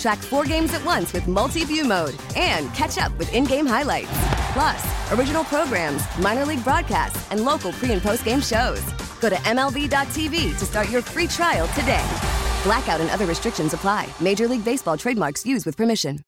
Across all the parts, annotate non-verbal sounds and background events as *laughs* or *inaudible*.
Track four games at once with multi view mode and catch up with in game highlights. Plus, original programs, minor league broadcasts, and local pre and post game shows. Go to MLB.tv to start your free trial today. Blackout and other restrictions apply. Major League Baseball trademarks used with permission.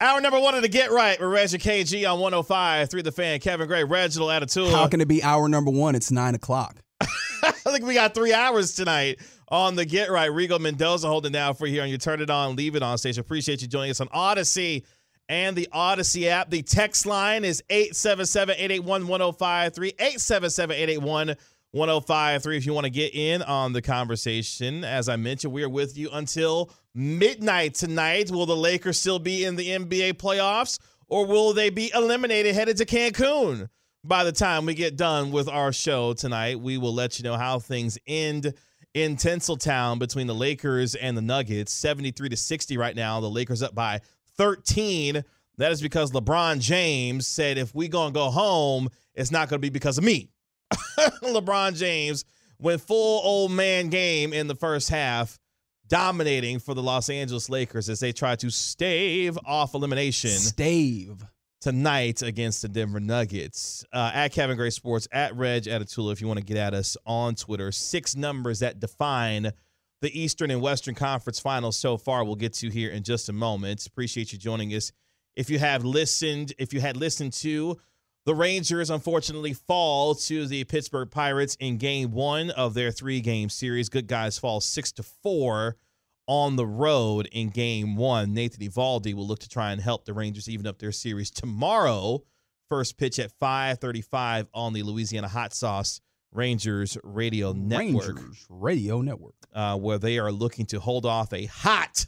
Hour number one of the Get Right with Reggie KG on 105 through the fan. Kevin Gray, Reginald Attitude. How can it be hour number one? It's nine o'clock. *laughs* I think we got three hours tonight on the Get Right. Regal Mendoza holding down for you on your Turn It On, Leave It On station. Appreciate you joining us on Audacy and the Audacy app. The text line is 877 881 1053. 877 881 1053 if you want to get in on the conversation. As I mentioned, we are with you until midnight tonight. Will the Lakers still be in the NBA playoffs or will they be eliminated headed to Cancun? By the time we get done with our show tonight, we will let you know how things end in Tinseltown between the Lakers and the Nuggets. 73 to 60 right now. The Lakers up by 13. That is because LeBron James said if we to go home, it's not to be because of me. *laughs* LeBron James went full old man game in the first half, dominating for the Los Angeles Lakers as they try to stave off elimination. Stave. Tonight against the Denver Nuggets. Uh, at Kevin Gray Sports, at Reg Atatula, if you want to get at us on Twitter. Six numbers that define the Eastern and Western Conference finals so far. We'll get to here in just a moment. Appreciate you joining us. If you have listened, if you had listened to the Rangers, unfortunately, fall to the Pittsburgh Pirates in game one of their three game series. Good guys fall six to four on the road in game one. Nathan Eovaldi will look to try and help the Rangers even up their series tomorrow. First pitch at 535 on the Louisiana Hot Sauce Rangers Radio Network. Rangers Radio Network. Uh, where they are looking to hold off a hot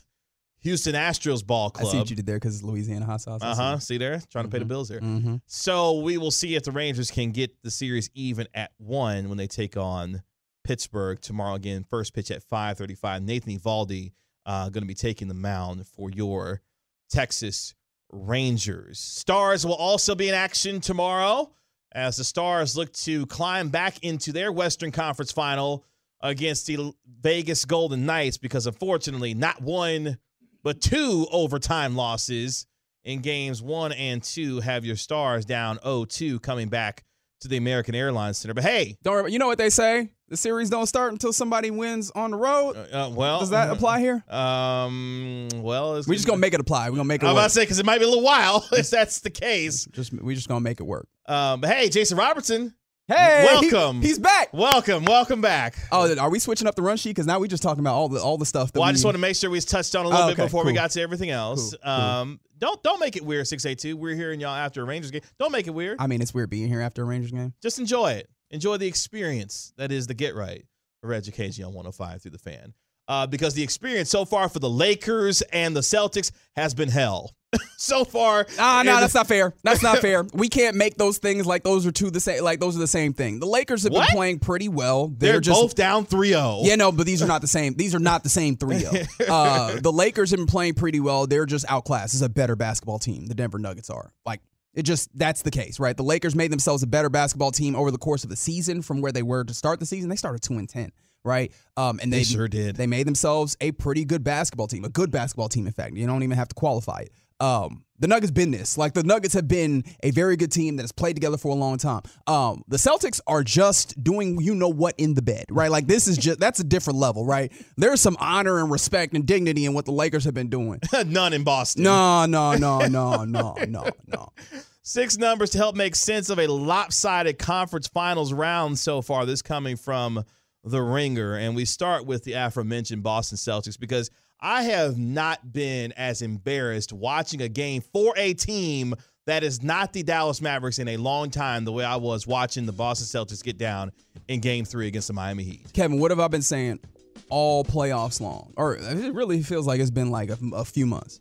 Houston Astros ball club. I see what you did there because Louisiana hot sauce. Uh huh. See there? Trying to pay the bills there. Mm-hmm. So we will see if the Rangers can get the series even at one when they take on Pittsburgh tomorrow. Again, first pitch at 535. Nathan Eovaldi uh, going to be taking the mound for your Texas Rangers. Stars will also be in action tomorrow as the Stars look to climb back into their Western Conference final against the Vegas Golden Knights because unfortunately, not one, but two overtime losses in games one and two have your Stars down 0 2 coming back to the American Airlines Center. But hey, Don't worry, you know what they say? The series don't start until somebody wins on the road. uh, well, Does that apply here? Um, well, it's We're just gonna make it apply. We're gonna make it I'm about to say because it might be a little while *laughs* if that's the case. Just we just gonna make it work. Um, but hey, Jason Robertson, Hey, Welcome. He's back. welcome, welcome back. Oh, are we switching up the run sheet? Because now we're just talking about all the all the stuff. That Well, I just want to make sure we touched on a little Oh, bit okay, before we got to everything else. Cool, cool. Don't don't make it weird. Six eight two. We're hearing y'all after a Rangers game. Don't make it weird. I mean, it's weird being here after a Rangers game. Just enjoy it. Enjoy the experience. That is the get right for education on 105 through the fan. Uh, because the experience so far for the Lakers and the Celtics has been hell. *laughs* so far, Ah, no, that's not fair. That's not fair. We can't make those things like those are two the same. Like those are the same thing. The Lakers have What? been playing pretty well. They're, they're, just both down 3-0. Yeah, no, but these are not the same. These are not the same *laughs* 3-0. Uh, the Lakers have been playing pretty well. They're just outclassed. It's a better basketball team. The Denver Nuggets are. Like it just that's the case, right? The Lakers made themselves a better basketball team over the course of the season from where they were to start the season. They started 2 and 10, right? Um and they, They sure did. They made themselves a pretty good basketball team. A good basketball team in fact. You don't even have to qualify it. Um the Nuggets been this. Like the Nuggets have been a very good team that has played together for a long time. Um, the Celtics are just doing you know what in the bed, right? Like this is just *laughs* that's a different level, right? There's some honor and respect and dignity in what the Lakers have been doing. *laughs* None in Boston. No, no, no, no, no, no, no. *laughs* Six numbers to help make sense of a lopsided conference finals round so far. This coming from the ringer. And we start with the aforementioned Boston Celtics because I have not been as embarrassed watching a game for a team that is not the Dallas Mavericks in a long time the way I was watching the Boston Celtics get down in game three against the Miami Heat. Kevin, what have I been saying all playoffs long? Or it really feels like it's been like a, a few months.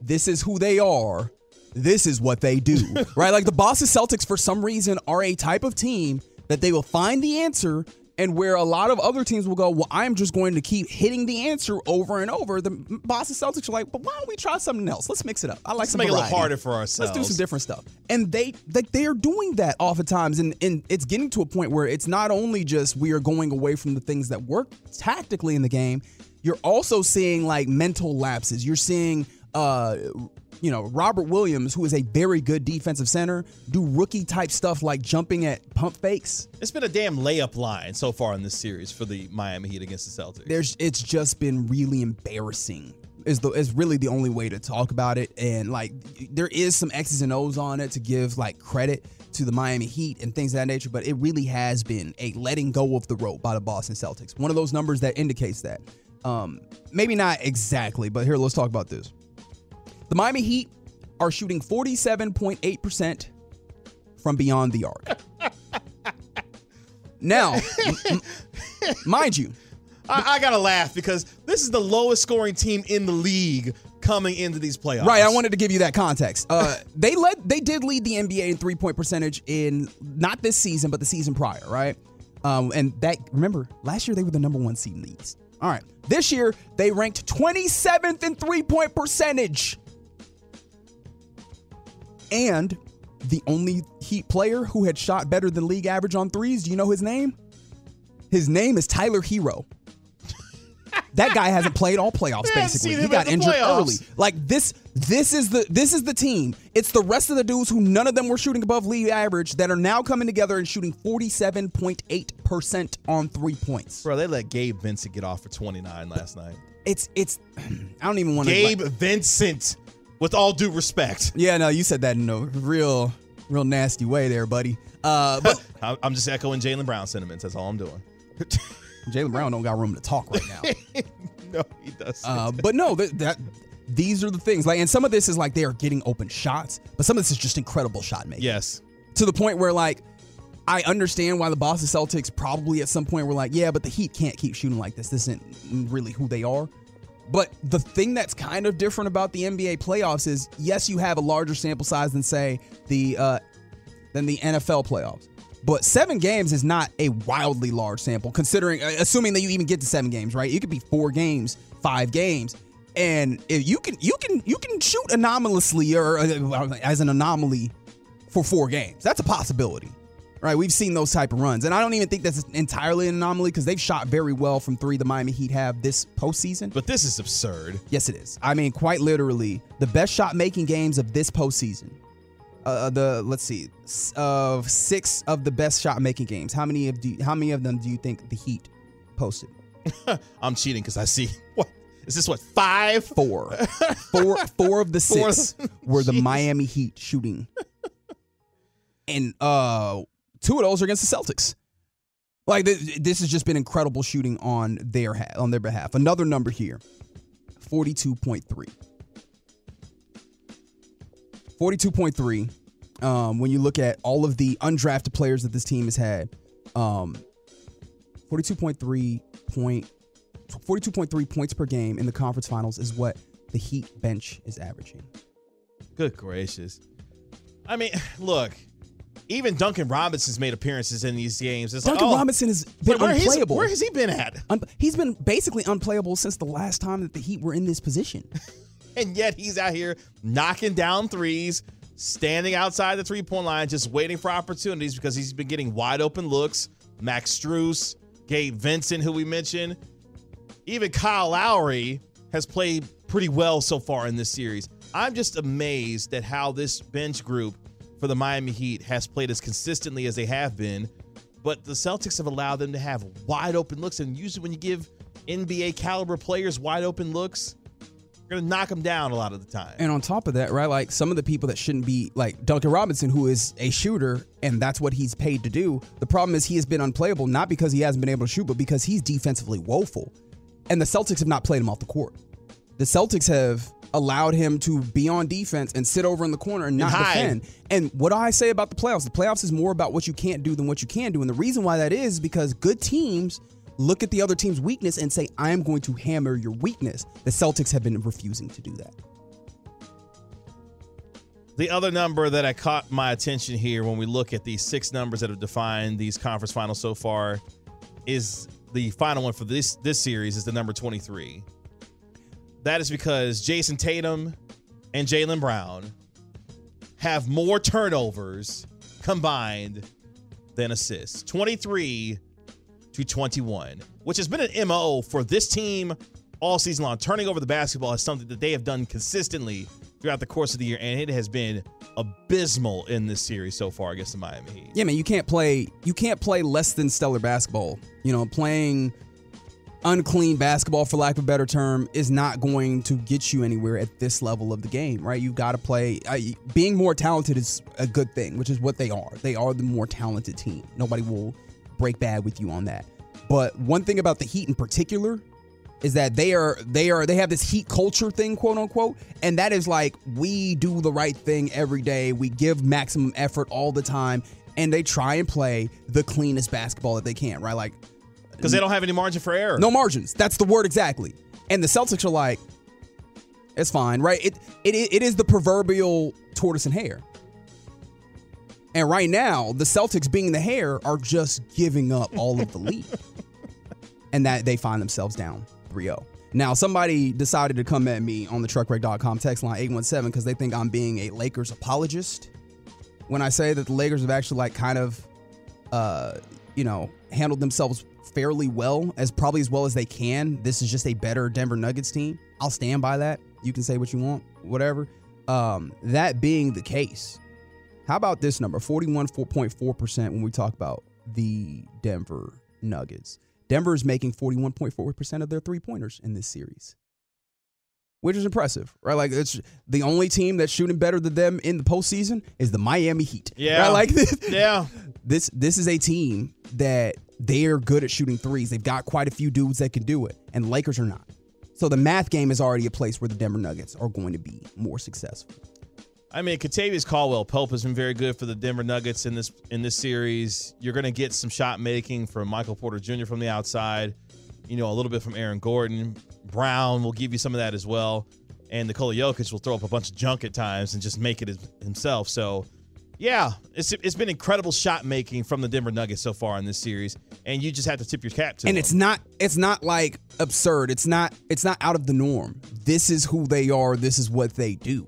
This is who they are. This is what they do, *laughs* right? Like the Boston Celtics, for some reason, are a type of team that they will find the answer and where a lot of other teams will go, well, I'm just going to keep hitting the answer over and over. The Boston Celtics are like, but why don't we try something else? Let's mix it up. I like Let's some make variety. it a little harder for ourselves. Let's do some different stuff. And they like they're doing that oftentimes, and and it's getting to a point where it's not only just we are going away from the things that work tactically in the game. You're also seeing like mental lapses. You're seeing uh you know, Robert Williams, who is a very good defensive center, do rookie type stuff like jumping at pump fakes. It's been a damn layup line so far in this series for the Miami Heat against the Celtics. There's it's just been really embarrassing. Is the is really the only way to talk about it. And like there is some X's and O's on it to give like credit to the Miami Heat and things of that nature, but it really has been a letting go of the rope by the Boston Celtics. One of those numbers that indicates that. Um, maybe not exactly, but here let's talk about this. The Miami Heat are shooting 47.8% from beyond the arc. *laughs* now, m- m- mind you, I, I gotta laugh because this is the lowest scoring team in the league coming into these playoffs. Right, I wanted to give you that context. Uh, *laughs* they led, they did lead the NBA in three point percentage in not this season, but the season prior, right? Um, and that remember last year they were the number one seed in the East. All right, this year they ranked 27th in three point percentage, and the only Heat player who had shot better than league average on threes. Do you know his name? His name is Tyler Herro. *laughs* That guy hasn't played all playoffs basically. He got injured playoffs. early. Like this this is the this is the team. It's the rest of the dudes who none of them were shooting above league average that are now coming together and shooting 47.8% on 3 points. Bro, they let Gabe Vincent get off for 29 last night. It's it's *clears throat* I don't even want to Gabe Vincent, with all due respect. Yeah, no, you said that in a real real nasty way there, buddy. Uh but *laughs* I'm just echoing Jaylen Brown sentiments. That's all I'm doing. *laughs* Jaylen Brown don't got room to talk right now. *laughs* no, he doesn't. Uh, but no, that, that these are the things. Like, and some of this is like they are getting open shots, but some of this is just incredible shot making. yes. To the point where like I understand why the Boston Celtics probably at some point were like, yeah, but the Heat can't keep shooting like this. This isn't really who they are. But the thing that's kind of different about the NBA playoffs is, yes, you have a larger sample size than say the uh, than the NFL playoffs. But seven games is not a wildly large sample, considering uh, assuming that you even get to seven games, right? It could be four games, five games, and if you can you can you can shoot anomalously or uh, as an anomaly for four games. That's a possibility, right? We've seen those type of runs, and I don't even think that's entirely an anomaly because they've shot very well from three. The Miami Heat have this postseason. But this is absurd. Yes, it is. I mean, quite literally, the best shot making games of this postseason. Uh, the let's see, of six of the best shot making games. How many of do you, how many of them do you think the Heat posted? *laughs* I'm cheating because I see *laughs* what is this? What five? Four, *laughs* four, four of the Four. six were the Miami Heat shooting, and uh, two of those are against the Celtics. Like th- this has just been incredible shooting on their ha- on their behalf. Another number here, forty two point three. 42.3 um, when you look at all of the undrafted players that this team has had um, 42.3 point 42.3 points per game in the conference finals is what the heat bench is averaging Good gracious. I mean, *sighs* look. Even Duncan Robinson's made appearances in these games. It's duncan like, oh, robinson has been where, unplayable where has he been at? Un- he's been basically unplayable since the last time that the heat were in this position *laughs* And yet he's out here knocking down threes, standing outside the three point line, just waiting for opportunities because he's been getting wide open looks. Max Strus, Gabe Vincent, who we mentioned, even Kyle Lowry has played pretty well so far in this series. I'm just amazed at how this bench group for the Miami Heat has played as consistently as they have been. But the Celtics have allowed them to have wide open looks. And usually, when you give NBA caliber players wide open looks, you're going to knock them down a lot of the time. And on top of that, right, like some of the people that shouldn't be, like Duncan Robinson, who is a shooter, and that's what he's paid to do. The problem is he has been unplayable, not because he hasn't been able to shoot, but because he's defensively woeful. And the Celtics have not played him off the court. The Celtics have allowed him to be on defense and sit over in the corner and not And defend. And what do I say about the playoffs? The playoffs is more about what you can't do than what you can do. And the reason why that is because good teams look at the other team's weakness and say, I am going to hammer your weakness. The Celtics have been refusing to do that. The other number that I caught my attention here when we look at these six numbers that have defined these conference finals so far is the final one for this this series is the number 23. That is because Jayson Tatum and Jaylen Brown have more turnovers combined than assists. 23 to 21, which has been an MO for this team all season long. Turning over the basketball is something that they have done consistently throughout the course of the year, and it has been abysmal in this series so far against the Miami Heat. Yeah, man, you can't play you can't play less than stellar basketball. You know, playing unclean basketball for lack of a better term is not going to get you anywhere at this level of the game, right? You've got to play uh, being more talented is a good thing, which is what they are. They are the more talented team. Nobody will break bad with you on that. But one thing about the Heat in particular is that they are they are they have this heat culture thing quote unquote and that is like we do the right thing every day we give maximum effort all the time and they try and play the cleanest basketball that they can right like Because they don't have any margin for error. no margins that's the word exactly and the celtics are like it's fine right it it, it is the proverbial tortoise and hare and right now the celtics being the hare are just giving up all of the *laughs* lead and that they find themselves down 3-0. Now, somebody decided to come at me on the truckwreck.com text line 817 because they think I'm being a Lakers apologist. When I say that the Lakers have actually like kind of uh, you know, handled themselves fairly well, as probably as well as they can. This is just a better Denver Nuggets team. I'll stand by that. You can say what you want, whatever. Um, that being the case, how about this number 41.4% when we talk about the Denver Nuggets? Denver is making 41.4% of their three pointers in this series, which is impressive, right? Like, it's the only team that's shooting better than them in the postseason is the Miami Heat. Yeah. Right? *laughs* Like, this, Yeah. this this is a team that they are good at shooting threes. They've got quite a few dudes that can do it, and Lakers are not. So the math game is already a place where the Denver Nuggets are going to be more successful. I mean, Kentavious Caldwell Pope has been very good for the Denver Nuggets in this in this series. You're going to get some shot making from Michael Porter Jr. from the outside. You know, a little bit from Aaron Gordon. Brown will give you some of that as well. And Nikola Jokic will throw up a bunch of junk at times and just make it himself. So, yeah, it's it's been incredible shot making from the Denver Nuggets so far in this series, and you just have to tip your cap to and them. it's not it's not like absurd. It's not it's not out of the norm. This is who they are. This is what they do.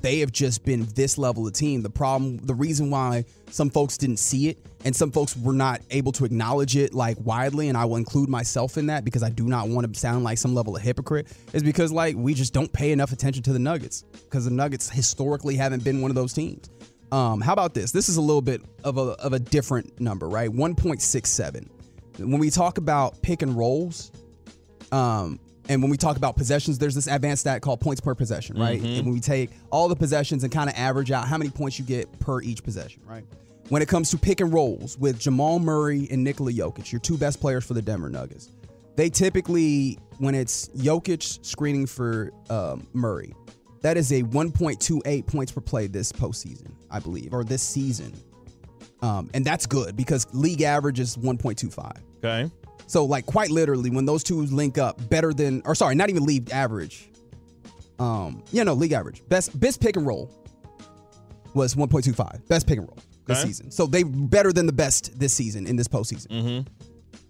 They have just been this level of team. The problem, the reason why some folks didn't see it and some folks were not able to acknowledge it like widely, and I will include myself in that because I do not want to sound like some level of hypocrite, is because like we just don't pay enough attention to the Nuggets because the Nuggets historically haven't been one of those teams. Um, how about this? This is a little bit of a of a different number, right? 1.67. When we talk about pick and rolls, um, and when we talk about possessions, there's this advanced stat called points per possession, right? And when we take all the possessions and kind of average out how many points you get per each possession, right? When it comes to pick and rolls with Jamal Murray and Nikola Jokic, your two best players for the Denver Nuggets, they typically, when it's Jokic screening for um, Murray, that is a 1.28 points per play this postseason, I believe, or this season. Um, and that's good because league average is 1.25. okay. So, like, quite literally, when those two link up, better than, or sorry, not even league average. Um, yeah, no, league average. Best best pick and roll was 1.25. Best pick and roll this Okay. season. So they better than the best this season in this postseason. Mm-hmm.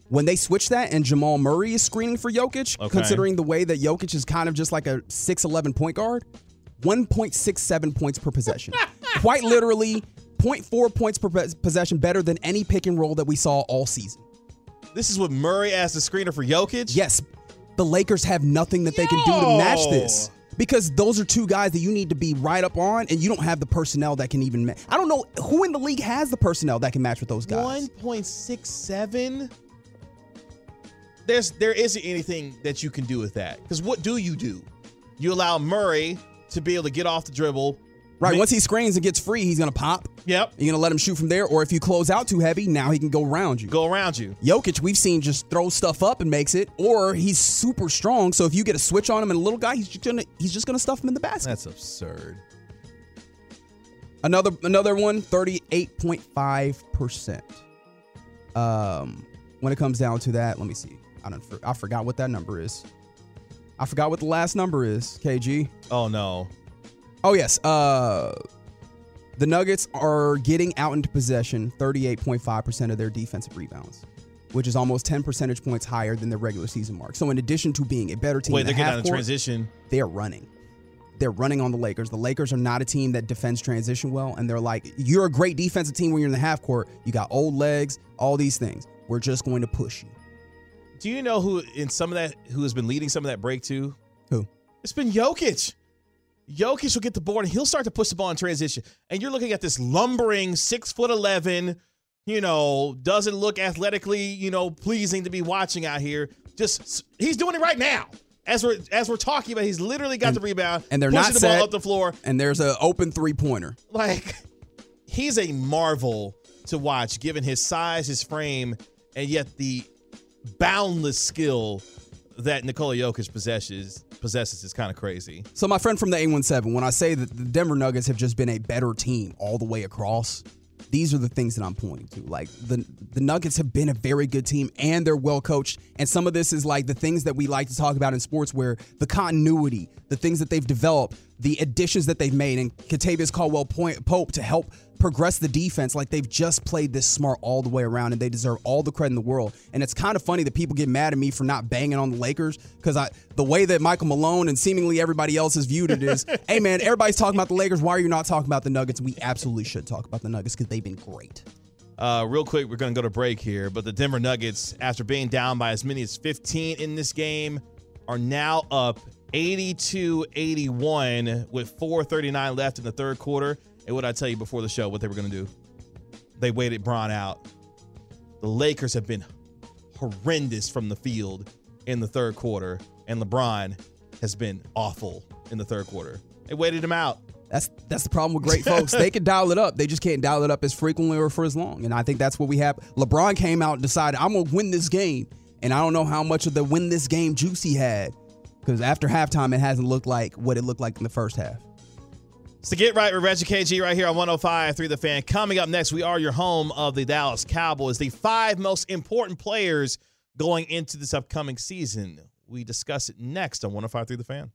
When they switch that and Jamal Murray is screening for Jokic, Okay. considering the way that Jokic is kind of just like a 6'11 point guard, 1.67 points per possession. *laughs* Quite literally, 0.4 points per possession better than any pick and roll that we saw all season. This is what Murray as the screener for Jokic. Yes, the Lakers have nothing that they can do to match this. Because those are two guys that you need to be right up on, and you don't have the personnel that can even. Ma- I don't know who in the league has the personnel that can match with those guys. One point six seven. There's there isn't anything that you can do with that because what do you do? You allow Murray to be able to get off the dribble. Right. Once he screens and gets free, he's gonna pop. Yep. You're gonna let him shoot from there, or if you close out too heavy, now he can go around you. Go around you. Jokic, we've seen just throw stuff up and makes it, or he's super strong. So if you get a switch on him and a little guy, he's just gonna he's just gonna stuff him in the basket. That's absurd. Another another one, 38.5%. Um when it comes down to that, let me see. I don't I forgot what that number is. I forgot what the last number is, KG. Oh no. Oh yes. Uh the Nuggets are getting out into possession 38.5% of their defensive rebounds, which is almost 10 percentage points higher than their regular season mark. So in addition to being a better team Wait, in they're the getting out of transition. they're running. They're running on the Lakers. The Lakers are not a team that defends transition well, and they're like, you're a great defensive team when you're in the half court. You got old legs, all these things. We're just going to push you. Do you know who in some of that who has been leading some of that break too? Who? It's been Jokic. Jokic will get the board and he'll start to push the ball in transition. And you're looking at this lumbering six foot eleven, you know, doesn't look athletically, you know, pleasing to be watching out here. Just he's doing it right now. As we're as we're talking about, he's literally got the rebound and they're pushing not the ball up the floor. And there's an open three pointer. Like he's a marvel to watch, given his size, his frame, and yet the boundless skill that Nikola Jokic possesses possesses is kind of crazy. So my friend from the A17, when I say that the Denver Nuggets have just been a better team all the way across, these are the things that I'm pointing to. Like the the Nuggets have been a very good team and they're well coached. And some of this is like the things that we like to talk about in sports where the continuity, the things that they've developed, the additions that they've made, and Kentavious Caldwell Pope to help progress the defense. Like they've just played this smart all the way around, and they deserve all the credit in the world. And it's kind of funny that people get mad at me for not banging on the Lakers because I the way that Michael Malone and seemingly everybody else has viewed it is, *laughs* hey man, everybody's talking about the Lakers. Why are you not talking about the Nuggets? We absolutely should talk about the Nuggets because they've been great. Uh, real quick, we're going to go to break here, but the Denver Nuggets, after being down by as many as 15 in this game, are now up 82 81 with 4.39 left in the third quarter. And what I tell you before the show, what they were going to do? They waited Bron out. The Lakers have been horrendous from the field in the third quarter, and LeBron has been awful in the third quarter. They waited him out. That's that's the problem with great folks. They can dial it up. They just can't dial it up as frequently or for as long. And I think that's what we have. LeBron came out and decided I'm gonna win this game. And I don't know how much of the win this game juice he had. Because after halftime, it hasn't looked like what it looked like in the first half. It's the Get Right with Reggie KG right here on 105 through The Fan. Coming up next, we are your home of the Dallas Cowboys, the five most important players going into this upcoming season. We discuss it next on 105 through The Fan.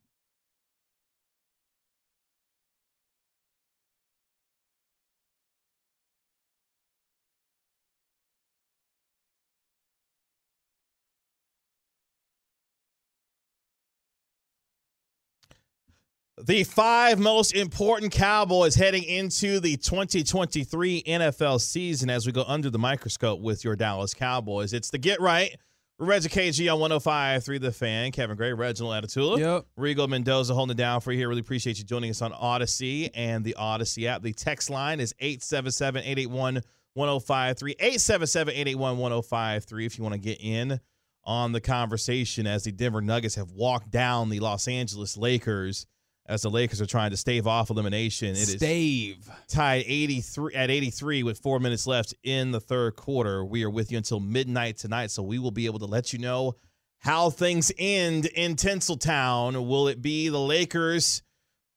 The five most important Cowboys heading into the 2023 NFL season as we go under the microscope with your Dallas Cowboys. It's the Get Right. Reggie KG on 105.3 The Fan. Kevin Gray, Reginald Atatula. Yep. Regal Mendoza holding it down for you here. Really appreciate you joining us on Audacy and the Audacy app. The text line is 877 881 1053. 877 881 1053 if you want to get in on the conversation as the Denver Nuggets have walked down the Los Angeles Lakers as the Lakers are trying to stave off elimination. It is Stave. tied 83 at 83 with 4 minutes left in the third quarter. We are with you until midnight tonight, so we will be able to let you know how things end in Tinseltown. Will it be the Lakers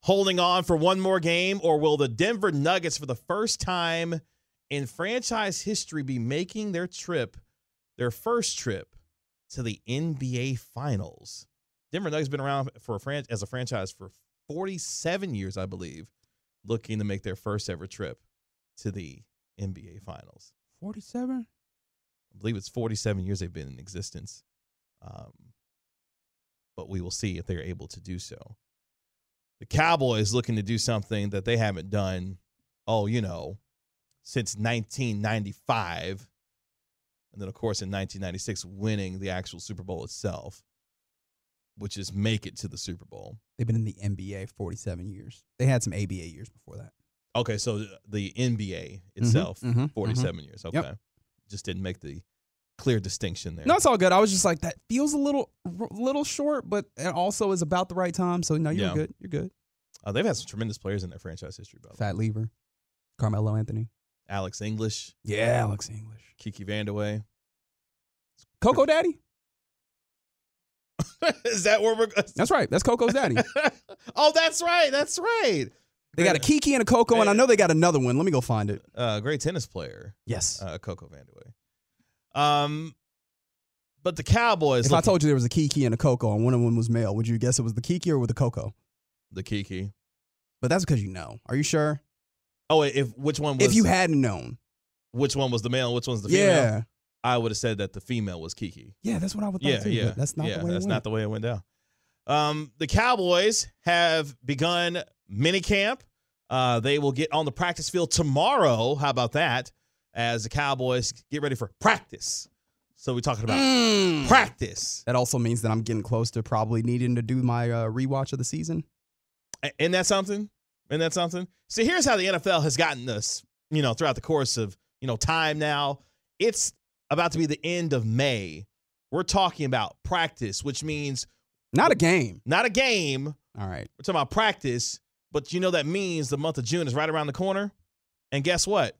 holding on for one more game or will the Denver Nuggets for the first time in franchise history be making their trip, their first trip to the NBA finals? Denver Nuggets been around for a fran- as a franchise for 47 years, I believe, looking to make their first ever trip to the NBA Finals. 47? I believe it's 47 years they've been in existence. Um, but we will see if they're able to do so. The Cowboys looking to do something that they haven't done, oh, you know, since 1995. And then, of course, in 1996, winning the actual Super Bowl itself, which is make it to the Super Bowl. They've been in the NBA 47 years. They had some ABA years before that. Okay, so the NBA itself, mhm, 47 years. Okay. Just didn't make the clear distinction there. No, it's all good. I was just like that feels a little little short, but it also is about the right time. So no, you're Yeah. good. You're good. Uh, they've had some tremendous players in their franchise history, by. Fat Lever, Carmelo Anthony. Alex English, Yeah, Alex English. Kiki Vandeweghe. Coco Daddy. *laughs* Is that where we're? That's right. That's Coco's daddy. *laughs* oh, that's right. That's right. They got a Kiki and a Coco, and I know they got another one. Let me go find it. Uh, great tennis player, Yes. uh, Coco Vandeweghe. Um, but the Cowboys. if I told you there was a Kiki and a Coco, and one of them was male, would you guess it was the Kiki or with the Coco? the Kiki. But that's because you know. Are you sure? Oh, if which one was? if you hadn't known, which one was the male? and Which one's the female? yeah, I would have said that the female was Kiki. yeah, that's what I would thought Yeah, too. yeah. that's not yeah, the way. That's it not went. the way it went down. Um, the Cowboys have begun mini camp. Uh, they will get on the practice field tomorrow. How about that? As the Cowboys get ready for practice. So we're talking about Mm. practice. That also means that I'm getting close to probably needing to do my uh, rewatch of the season. A- Isn't that something? Isn't that something? So here's how the NFL has gotten us, you know, throughout the course of, you know, time now. It's about to be the end of May. We're talking about practice, which means Not a game. not a game. All right. We're talking about practice, but you know that means the month of June is right around the corner. And guess what?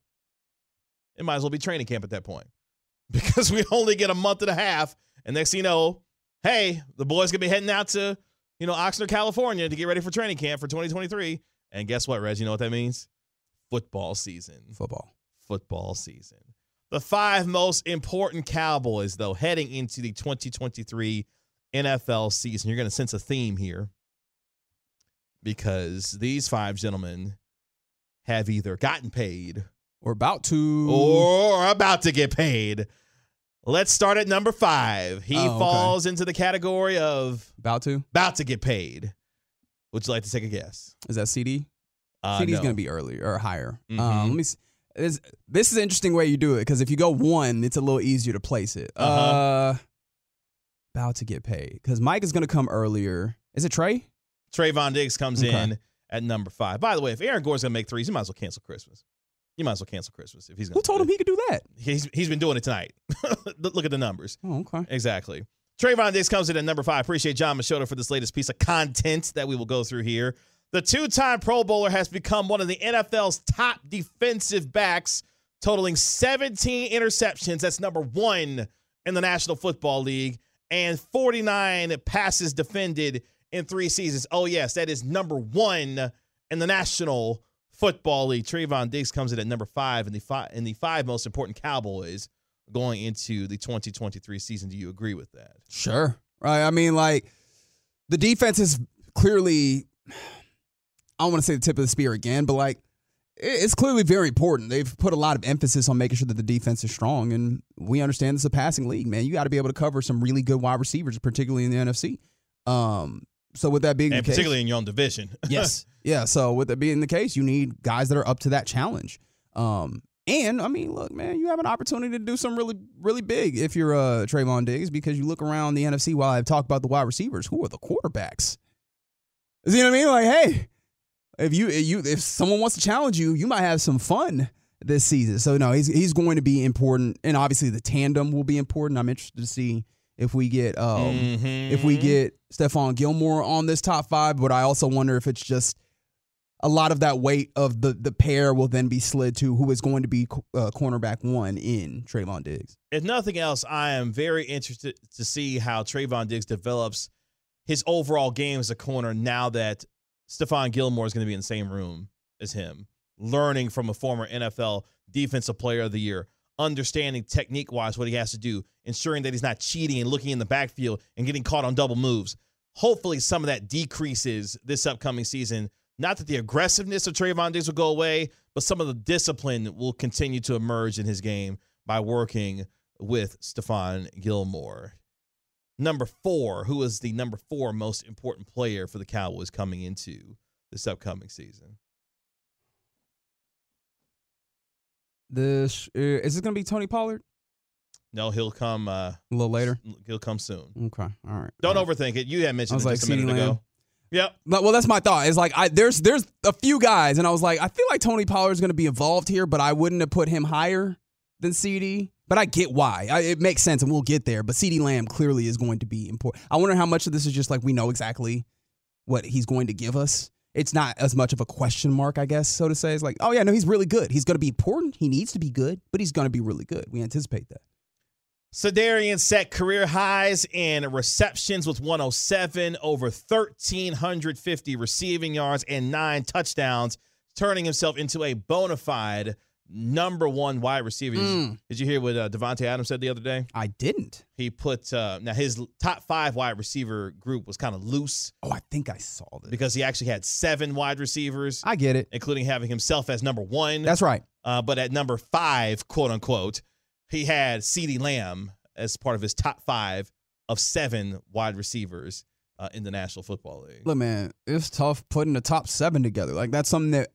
It might as well be training camp at that point *laughs* because we only get a month and a half. And next thing you know, hey, the boys gonna be heading out to, you know, Oxnard, California to get ready for training camp for 2023. And guess what, Reg? You know what that means? Football season. Football. Football season. The five most important Cowboys, though, heading into the 2023 NFL season. You're going to sense a theme here because these five gentlemen have either gotten paid We're about to. or about to get paid. Let's start at number five. He Oh, okay. falls into the category of about to. about to get paid. Would you like to take a guess? Is that CeeDee? Uh, CeeDee's no. going to be earlier or higher. Mhm. Um, let me. See. This, this is an interesting way you do it because if you go one, it's a little easier to place it. uh Uh-huh. about to get paid because Mike is going to come earlier. Is it Trey? Trevon Diggs comes Okay. in at number five. By the way, if Aaron Gore's gonna make threes, you might as well cancel Christmas. You might as well cancel Christmas if he's gonna. Who told him he could do that? He's he's been doing it tonight. *laughs* Look at the numbers. Oh, okay. Exactly. Trevon Diggs comes in at number five. Appreciate Jon Machota for this latest piece of content that we will go through here. The two-time Pro Bowler has become one of the NFL's top defensive backs, totaling 17 interceptions. That's number one in the National Football League, and 49 passes defended in three seasons. Oh yes, that is number one in the National Football League. Trevon Diggs comes in at number five in the five in the five most important Cowboys going into the 2023 season. Do you agree with that? Sure. Right. I mean, like the defense is clearly. I don't want to say the tip of the spear again, but like it's clearly very important. They've put a lot of emphasis on making sure that the defense is strong, and we understand it's a passing league, man. You got to be able to cover some really good wide receivers, particularly in the NFC. Um. So with that being And the case, particularly in your own division. *laughs* yes. Yeah. So with that being the case, you need guys that are up to that challenge. Um, and I mean, look, man, you have an opportunity to do some really, really big if you're uh Trevon Diggs because you look around the NFC while I've talked about the wide receivers, who are the quarterbacks? You know what I mean? Like, hey, if you if you if someone wants to challenge you, you might have some fun this season. So no, he's he's going to be important, and obviously the tandem will be important. I'm interested to see if we get um if we Mhm. get Stephon Gilmore on this top five, but I also wonder if it's just a lot of that weight of the the pair will then be slid to who is going to be uh, cornerback one in Trevon Diggs. if nothing else, I am very interested to see how Trevon Diggs develops his overall game as a corner now that Stephon Gilmore is going to be in the same room as him, learning from a former NFL Defensive Player of the Year, understanding technique wise what he has to do, ensuring that he's not cheating and looking in the backfield and getting caught on double moves. Hopefully, some of that decreases this upcoming season. Not that the aggressiveness of Trevon Diggs will go away, but some of the discipline will continue to emerge in his game by working with Stephon Gilmore. Number four, who is the number four most important player for the Cowboys coming into this upcoming season? This uh, is this going to be Tony Pollard No, he'll come. Uh, a little later. he'll come soon. Okay, all right. Don't all right. overthink it. You had mentioned it like, just a minute ago. Yep. No, Well, that's my thought. It's like I there's there's a few guys, and I was like, I feel like Tony Pollard is going to be involved here, but I wouldn't have put him higher than CeeDee. But I get why. I, it makes sense, and we'll get there. But CeeDee Lamb clearly is going to be important. I wonder how much of this is just like we know exactly what he's going to give us. It's not as much of a question mark, I guess, so to say. It's like, oh yeah, no, he's really good. He's going to be important. He needs to be good, but he's going to be really good. We anticipate that. Cedarian set career highs in receptions with 107, over 1,350 receiving yards, and nine touchdowns, turning himself into a bona fide number one wide receiver. Mm. Did you hear what uh, Davante Adams said the other day? I didn't. He put uh, now his top five wide receiver group was kind of loose Oh, I think I saw this. because he actually had seven wide receivers, I get it. including having himself as number one. That's right. Uh, but at number five, quote unquote, he had CeeDee Lamb as part of his top five of seven wide receivers uh, in the National Football League. Look, man, it's tough putting the top seven together. Like that's something that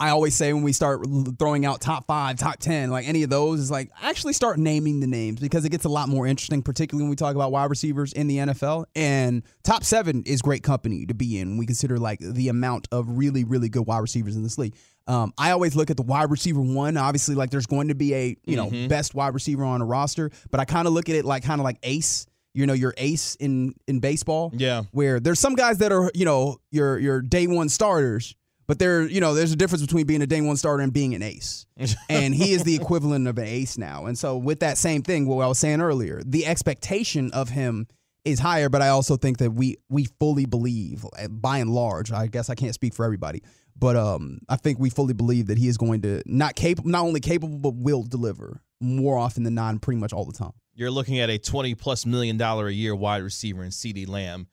I always say when we start throwing out top five, top ten, like any of those is like actually start naming the names because it gets a lot more interesting, particularly when we talk about wide receivers in the NFL. And top seven is great company to be in. when We consider like the amount of really, really good wide receivers in this league. Um, I always look at the wide receiver one. Obviously, like there's going to be a you know Mhm. best wide receiver on a roster, but I kind of look at it like kind of like ace. You know, your ace in in baseball Yeah. where there's some guys that are, you know, your your day one starters, but there, you know, there's a difference between being a day one starter and being an ace. *laughs* and he is the equivalent of an ace now. And so with that same thing, what I was saying earlier, the expectation of him is higher, but I also think that we we fully believe, by and large, I guess I can't speak for everybody, but um, I think we fully believe that he is going to not capable, not only capable, but will deliver more often than not, and pretty much all the time. You're looking at a 20 plus million dollar a year wide receiver in CeeDee Lamb.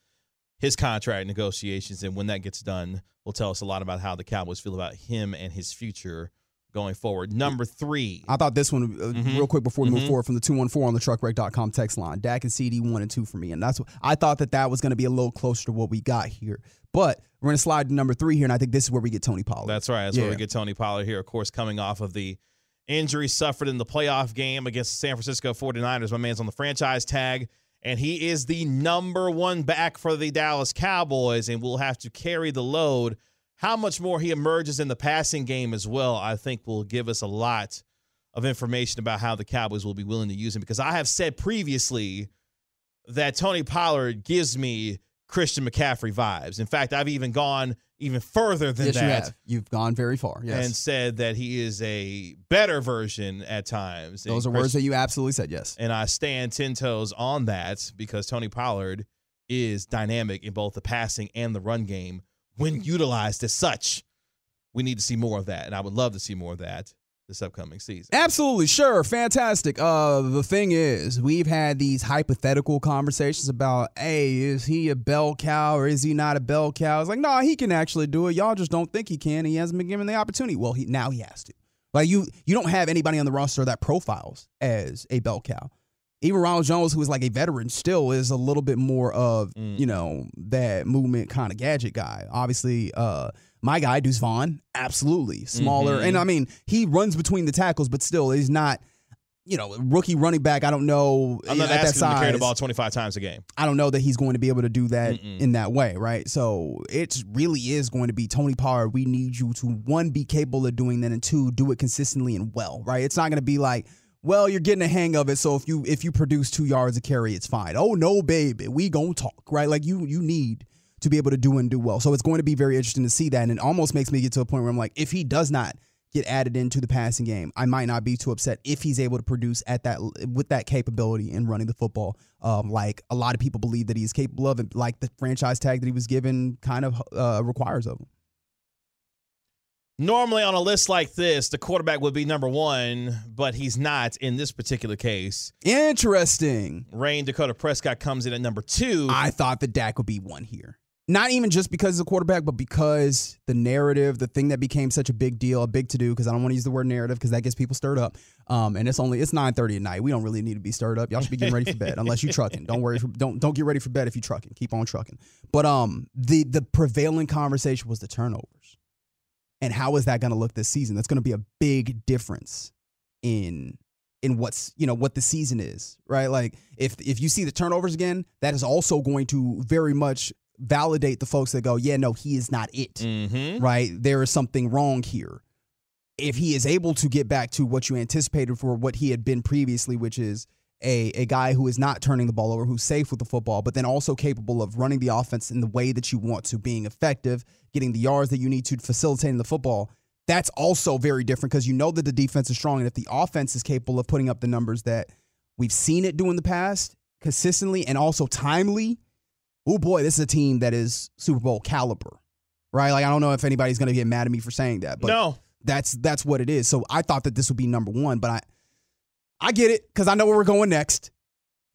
His contract negotiations, and when that gets done, will tell us a lot about how the Cowboys feel about him and his future going forward. Number three. I thought this one, uh, Mhm. real quick before we move Mhm. forward from the 214 on the truckwreck.com text line. Dak and CeeDee one and two for me. And that's what I thought that that was going to be a little closer to what we got here. But we're going to slide to number three here. And I think this is where we get Tony Pollard. That's right. That's where we get Tony Pollard here, of course, coming off of the injury suffered in the playoff game against the San Francisco 49ers. My man's on the franchise tag, and he is the number one back for the Dallas Cowboys and will have to carry the load. How much more he emerges in the passing game as well, I think will give us a lot of information about how the Cowboys will be willing to use him. Because I have said previously that Tony Pollard gives me Christian McCaffrey vibes. In fact, I've even gone even further than yes, that you have. You've gone very far. Yes. and said that he is a better version at times. Those are words that you absolutely said. Yes. and I stand ten toes on that because Tony Pollard is dynamic in both the passing and the run game when utilized as such. We need to see more of that, and I would love to see more of that this upcoming season. Absolutely, sure, fantastic. Uh, the thing is, we've had these hypothetical conversations about, hey, is he a bell cow or is he not a bell cow? It's like, no, he can actually do it. Y'all just don't think he can. He hasn't been given the opportunity. Well, he now he has to. Like you, you don't have anybody on the roster that profiles as a bell cow. Even Ronald Jones, who is like a veteran, still is a little bit more of Mm. you know that movement kind of gadget guy. Obviously, uh, my guy Deuce Vaughn, absolutely smaller, Mhm. and I mean he runs between the tackles, but still he's not. You know, rookie running back. I don't know I'm not know, asking him to carry the ball 25 times a game. I don't know that he's going to be able to do that Mm-mm. in that way, right? So it really is going to be Tony Pollard. We need you to one be capable of doing that, and two do it consistently and well, right? It's not going to be like, well, you're getting a hang of it, so if you if you produce two yards a carry, it's fine. Oh no, baby, we gonna talk, right? Like you you need to be able to do and do well. So it's going to be very interesting to see that, and it almost makes me get to a point where I'm like, if he does not get added into the passing game, I might not be too upset if he's able to produce at that with that capability in running the football, um, like a lot of people believe that he's capable of, and like the franchise tag that he was given kind of uh, requires of him. Normally, on a list like this, the quarterback would be number one, but he's not in this particular case. Interesting. Rayne Dakota Prescott comes in at number two. I thought that Dak would be one here. Not even just because he's a quarterback, but because the narrative, the thing that became such a big deal, a big to do, because I don't want to use the word narrative because that gets people stirred up. Um, and it's only it's nine thirty at night. We don't really need to be stirred up. Y'all should be getting ready for bed, unless you trucking. Don't worry, don't don't get ready for bed if you trucking. Keep on trucking. But um, the the prevailing conversation was the turnovers, and how is that going to look this season? That's going to be a big difference in in what's you know what the season is, right? Like if if you see the turnovers again, that is also going to very much validate the folks that go, yeah, no, he is not it, mm-hmm. right? There is something wrong here. if he is able to get back to what you anticipated for what he had been previously, which is a, a guy who is not turning the ball over, who's safe with the football, but then also capable of running the offense in the way that you want to, being effective, getting the yards that you need to, facilitating the football. That's also very different because you know that the defense is strong. And if the offense is capable of putting up the numbers that we've seen it do in the past consistently and also timely, oh boy, this is a team that is Super Bowl caliber, right? Like, I don't know if anybody's going to get mad at me for saying that, but no, that's that's what it is. So I thought that this would be number one, but I I get it because I know where we're going next.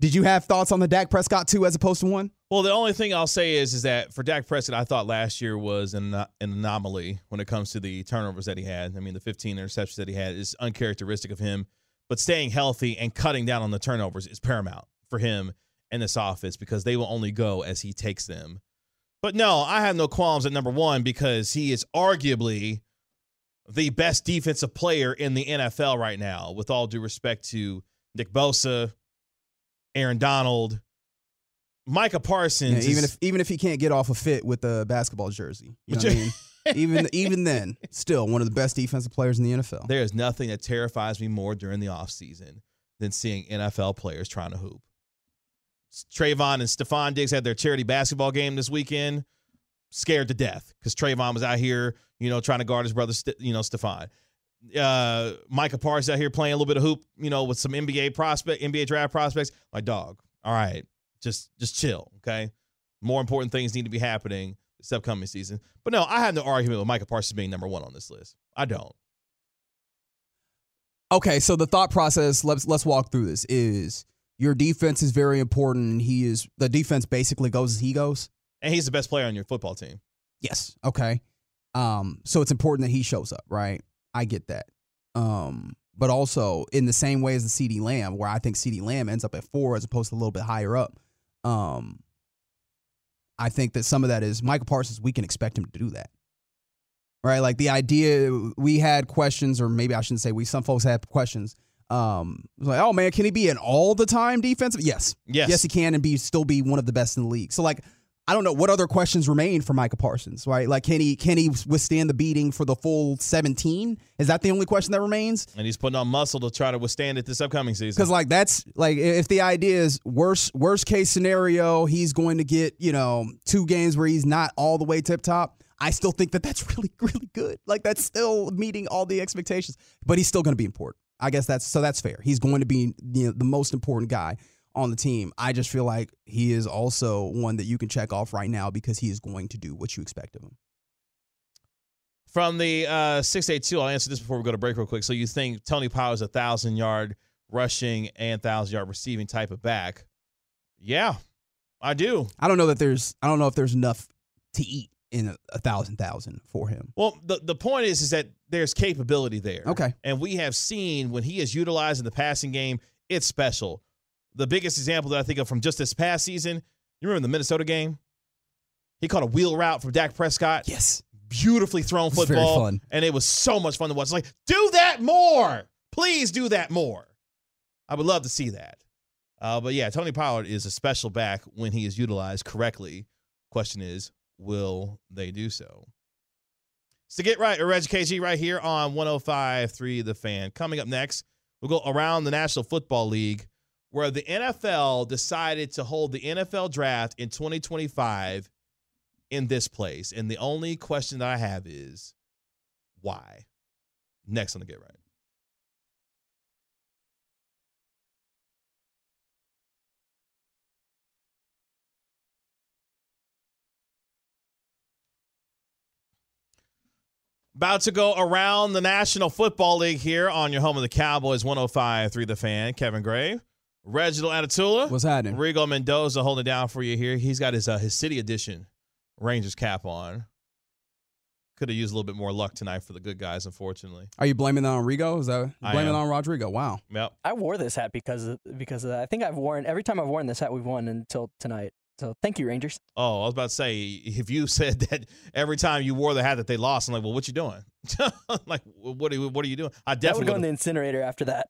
Did you have thoughts on the Dak Prescott two as opposed to one? Well, the only thing I'll say is is that for Dak Prescott, I thought last year was an, an anomaly when it comes to the turnovers that he had. I mean, the 15 interceptions that he had is uncharacteristic of him. But staying healthy and cutting down on the turnovers is paramount for him in this offense because they will only go as he takes them. But no, I have no qualms at number one because he is arguably the best defensive player in the NFL right now, with all due respect to Nick Bosa, Aaron Donald, Micah Parsons. Yeah, even is, if even if he can't get off a fit with the basketball jersey, you know what I mean? even *laughs* even then, still one of the best defensive players in the NFL. There is nothing that terrifies me more during the offseason than seeing NFL players trying to hoop. Trevon and Stefon Diggs had their charity basketball game this weekend. Scared to death because Trevon was out here, you know, trying to guard his brother, you know, Stefon. Uh, Micah Parsons out here playing a little bit of hoop, you know, with some NBA prospect, NBA draft prospects. My dog. All right, just just chill, okay. More important things need to be happening this upcoming season. But no, I have no argument with Micah Parsons being number one on this list. I don't. Okay, so the thought process, let's let's walk through this, is your defense is very important and he is the defense basically goes as he goes. And he's the best player on your football team. Yes. Okay. Um, so it's important that he shows up, right? I get that. Um, but also in the same way as the CeeDee Lamb, where I think CeeDee Lamb ends up at four as opposed to a little bit higher up. Um, I think that some of that is Micah Parsons, we can expect him to do that. Right? Like the idea we had questions, or maybe I shouldn't say we, some folks had questions. Um, like, oh man, can he be an all the time defensive? Yes. Yes. Yes, he can and be still be one of the best in the league. So like I don't know what other questions remain for Micah Parsons, right? Like, can he can he withstand the beating for the full seventeen? Is that the only question that remains? And he's putting on muscle to try to withstand it this upcoming season. Because like that's like if the idea is worst worst case scenario, he's going to get you know two games where he's not all the way tip top. I still think that that's *laughs* really really good. Like that's still meeting all the expectations, but he's still going to be important. I guess that's so that's fair. He's going to be you know, the most important guy on the team. I just feel like he is also one that you can check off right now because he is going to do what you expect of him. From the uh, 682, I'll answer this before we go to break real quick. So you think Tony Pollard is a 1,000 yard rushing and 1,000 yard receiving type of back? Yeah, I do. I don't know that there's, I don't know if there's enough to eat in a, a thousand thousand for him. Well, the, the point is is that there's capability there. Okay. And we have seen when he is utilized in the passing game, it's special the biggest example that I think of from just this past season, you remember the Minnesota game? He caught a wheel route from Dak Prescott. Yes. Beautifully thrown football. And it was so much fun to watch. It's like, do that more. Please do that more. I would love to see that. Uh, but yeah, Tony Pollard is a special back when he is utilized correctly. Question is, will they do so? It's to get right, or KG right here on 105.3 The Fan. Coming up next, we'll go around the National Football League where the NFL decided to hold the NFL draft in 2025 in this place. And the only question that I have is why? Next on the Get Right. About to go around the National Football League here on your home of the Cowboys 105 3 The Fan. Kevin Gray. Reginald Atatula. What's happening? Rigo Mendoza holding down for you here. He's got his uh, his city edition Rangers cap on. Could have used a little bit more luck tonight for the good guys, unfortunately. Are you blaming that on Rigo? Is that blaming it on Rodrigo? Wow. Yep. I wore this hat because of, because of that. I think I've worn every time I've worn this hat we've won until tonight. So thank you, Rangers. Oh, I was about to say, if you *laughs* said that every time you wore the hat that they lost, I'm like, well, what you doing? *laughs* like, what are, what are you doing? I definitely would go in the incinerator after that.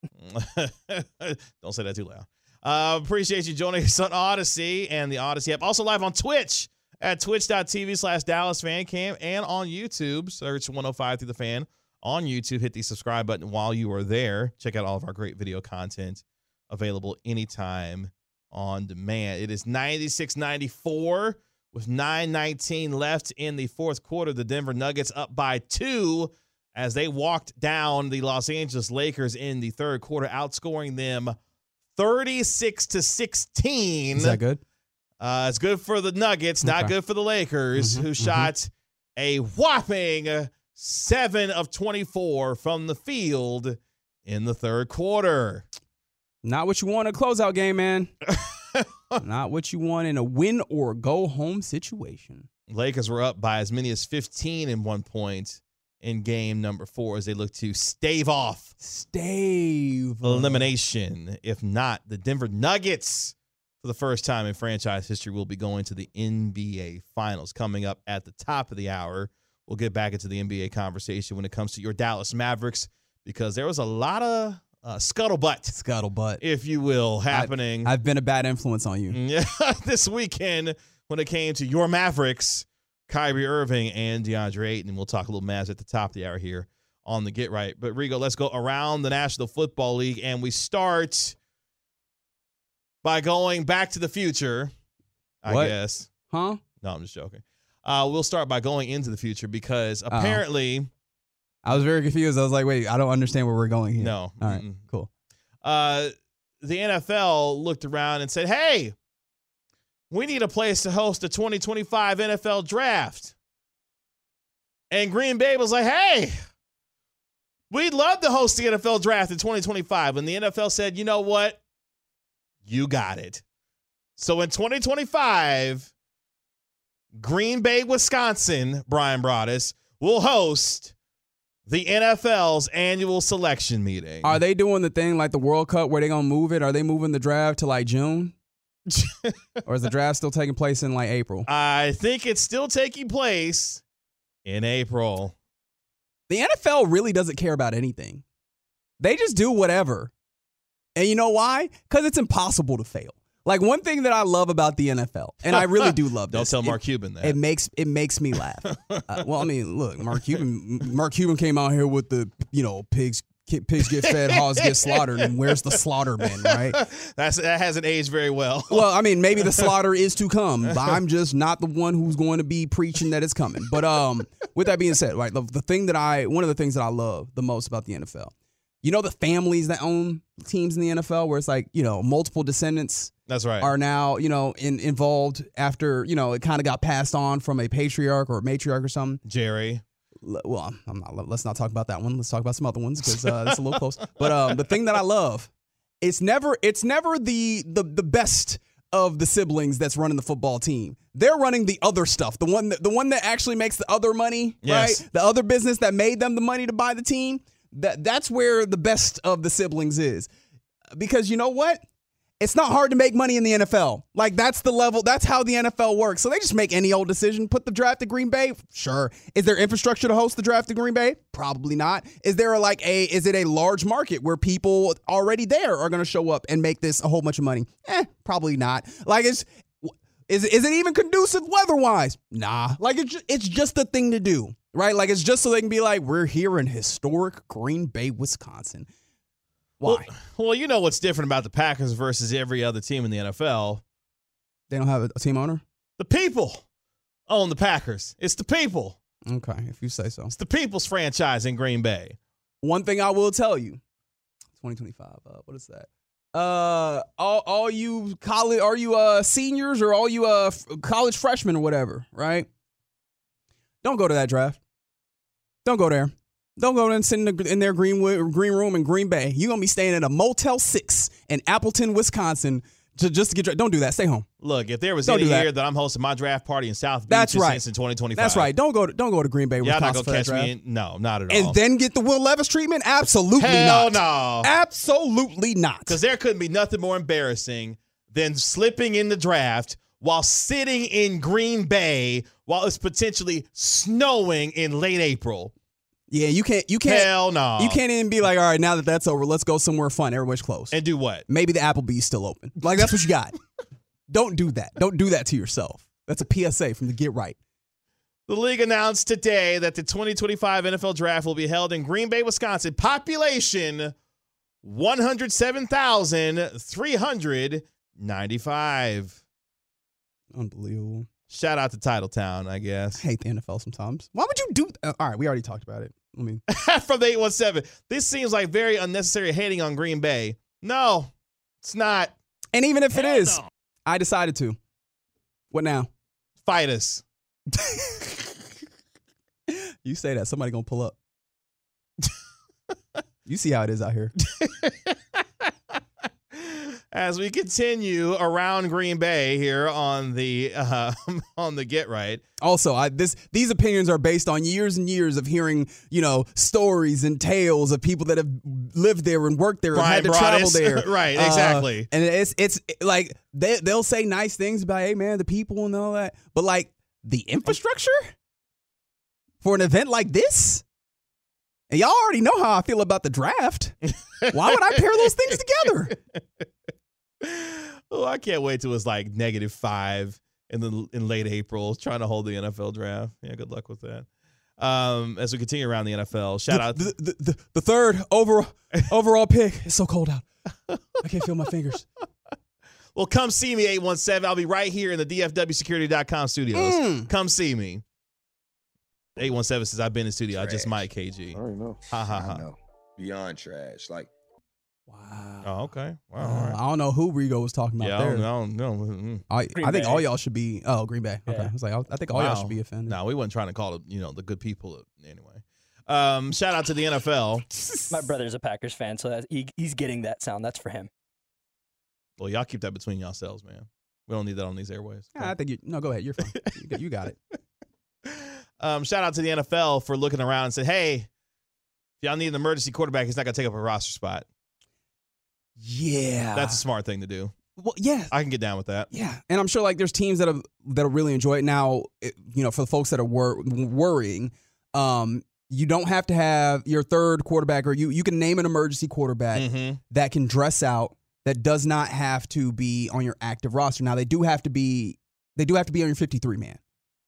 *laughs* Don't say that too loud. Uh, appreciate you joining us on Audacy and the Audacy app. Also live on Twitch at twitch.tv slash Dallas Fan Cam and on YouTube. Search 105 through the fan on YouTube. Hit the subscribe button while you are there. Check out all of our great video content available anytime on demand. It is 96 94 with 9.19 left in the fourth quarter. The Denver Nuggets up by two as they walked down the Los Angeles Lakers in the third quarter, outscoring them 36 to 16. Is that good? Uh, it's good for the Nuggets, not Okay. good for the Lakers, Mhm, who mhm. shot a whopping seven of 24 from the field in the third quarter. Not what you want in a closeout game, man. *laughs* Not what you want in a win or go home situation. Lakers were up by as many as 15 in one point in game number four as they look to stave off Stave. elimination. If not, the Denver Nuggets, for the first time in franchise history, will be going to the NBA Finals coming up at the top of the hour. We'll get back into the NBA conversation when it comes to your Dallas Mavericks because there was a lot of uh, scuttlebutt, Scuttlebutt. if you will, happening I've been a bad influence on you. yeah, *laughs* this weekend when it came to your Mavericks, Kyrie Irving and DeAndre Ayton. And we'll talk a little Mavs at the top of the hour here on the Get Right. But Rigo, let's go around the National Football League, and we start by going back to the future. I What? guess. Huh? No, I'm just joking. Uh, we'll start by going into the future because Uh-oh. I was very confused. I was like, wait, I don't understand where we're going here. no. All right, cool. uh, the NFL looked around and said, "Hey, we need a place to host the 2025 NFL Draft." And Green Bay was like, "Hey, we'd love to host the NFL Draft in 2025." And the NFL said, "You know what? You got it." So in 2025, Green Bay, Wisconsin, Brian Broaddus will host the NFL's annual selection meeting. Are they doing the thing like the World Cup where they gonna move it? Are they moving the draft to like June? *laughs* or is the draft still taking place in like April? I think it's still taking place in April. The NFL really doesn't care about anything. They just do whatever. And you know why? Because it's impossible to fail. Like one thing that I love about the NFL, and I really do love *laughs* Don't this. tell it- Mark Cuban that. It makes it makes me laugh. uh, well, I mean, look, Mark Cuban. Mark Cuban came out here with the you know pigs pigs get fed, hogs get slaughtered, and where's the slaughter slaughterman, right? That's that hasn't aged very well. Well, I mean, maybe the *laughs* slaughter is to come. But I'm just not the one who's going to be preaching that it's coming. But um, with that being said, right, the, the thing that I one of the things that I love the most about the NFL, you know, the families that own teams in the NFL, where it's like you know multiple descendants That's right. are now you know in, involved after you know it kind of got passed on from a patriarch or a matriarch or something. Jerry. L- Well, I'm not. Let's not talk about that one. Let's talk about some other ones because uh, that's a little close. But um, the thing that I love, it's never it's never the the the best of the siblings that's running the football team. They're running the other stuff. The one that the one that actually makes the other money, Yes. right? The other business that made them the money to buy the team. That that's where the best of the siblings is. Because you know what? It's not hard to make money in the NFL. Like that's the level. That's how the NFL works. So they just make any old decision. Put the draft to Green Bay. Sure. Is there infrastructure to host the draft to Green Bay? Probably not. Is there a, like a? Is it a large market where people already there are going to show up and make this a whole bunch of money? Eh, probably not. Like it's. Is, is it even conducive weather-wise? Nah. Like it's it's just a thing to do, right? Like it's just so they can be like, we're here in historic Green Bay, Wisconsin. Why? Well, well, you know what's different about the Packers versus every other team in the NFL? they don't have a, team owner? The people own the Packers. It's the people. Okay, if you say so. It's the people's franchise in Green Bay. One thing I will tell you, 2025. Uh, what is that? Uh, all, all you college, are you uh seniors or all you uh f- college freshmen or whatever, right? Don't go to that draft. Don't go there. Don't go and sit in, the, in their green green room in Green Bay. You're gonna be staying at a Motel Six in Appleton, Wisconsin, to, just to get. Don't do that. Stay home. Look, if there was Don't any that. year that I'm hosting my draft party in South Beach, That's right. in 2025. That's right. Don't go to don't go to Green Bay, Y'all Wisconsin not gonna for that catch me. In, no, not at all. and then get the Will Levis treatment? Absolutely hell not. no. Absolutely not. Because there couldn't be nothing more embarrassing than slipping in the draft while sitting in Green Bay while it's potentially snowing in late April. Yeah, you can't. You can't. Hell no. You can't even be like, all right, now that that's over, let's go somewhere fun. Everybody's closed. And do what? Maybe the Applebee's still open. Like that's what you got. *laughs* Don't do that. Don't do that to yourself. That's a PSA from the Get Right. The league announced today that the 2025 NFL Draft will be held in Green Bay, Wisconsin. Population 107,395. Unbelievable. Shout out to Titletown, I I guess. hate the NFL sometimes. Why would you do? Uh, all right, we already talked about it. I mean, *laughs* From the 817. This seems like very unnecessary hating on Green Bay. No, it's not. And even if it Hell is, no. I decided to. What now? Fight us. *laughs* You say that somebody gonna pull up. you see how it is out here. *laughs* As we continue around Green Bay here on the uh, *laughs* on the Get Right. Also, I this these opinions are based on years and years of hearing, you know, stories and tales of people that have lived there and worked there and had to travel Broaddus. there. *laughs* Right, Uh, exactly. and it's it's like they they'll say nice things about, hey man, the people and all that, but like the infrastructure for an event like this. And y'all already know how I feel about the draft. *laughs* Why would I pair those things together? Oh, I can't wait till it's like negative five in the in late April, trying to hold the NFL draft. Yeah, good luck with that. Um, as we continue around the NFL, shout the, out the, the, the, the third overall *laughs* overall pick. It's so cold out. I can't feel my fingers. *laughs* Well, come see me, 817. I'll be right here in the DFWsecurity.com studios. Mm. Come see me. 817 says I've been in studio. I just might KG. I already know. Ha ha I ha. know. Beyond trash. Like Wow. Oh, okay. Wow. Uh, all right. I don't know who Rigo was talking about Yeah, I there. don't know. No, mm. I, I think Bay. all y'all should be. Oh, Green Bay. Okay. Yeah. I was like, I think all y'all should be offended. no, we wasn't trying to call it, you know, the good people anyway. Um, shout out to the NFL. *laughs* My brother's a Packers fan, so that, he, he's getting that sound. That's for him. Well, y'all keep that between y'all yourselves, man. We don't need that on these airways. Yeah, I think you. No, go ahead. You're fine. you, got, you got it. *laughs* Um, shout out to the NFL for looking around and said, "Hey, if y'all need an emergency quarterback, he's not gonna take up a roster spot." Yeah. That's a smart thing to do. well. Yeah. I can get down with that. Yeah, and I'm sure like there's teams that have that'll really enjoy it. Now, it, you know, for the folks that are wor- worrying, um, you don't have to have your third quarterback, or you you can name an emergency quarterback Mm-hmm. that can dress out that does not have to be on your active roster. Now they do have to be they do have to be on your 53 man.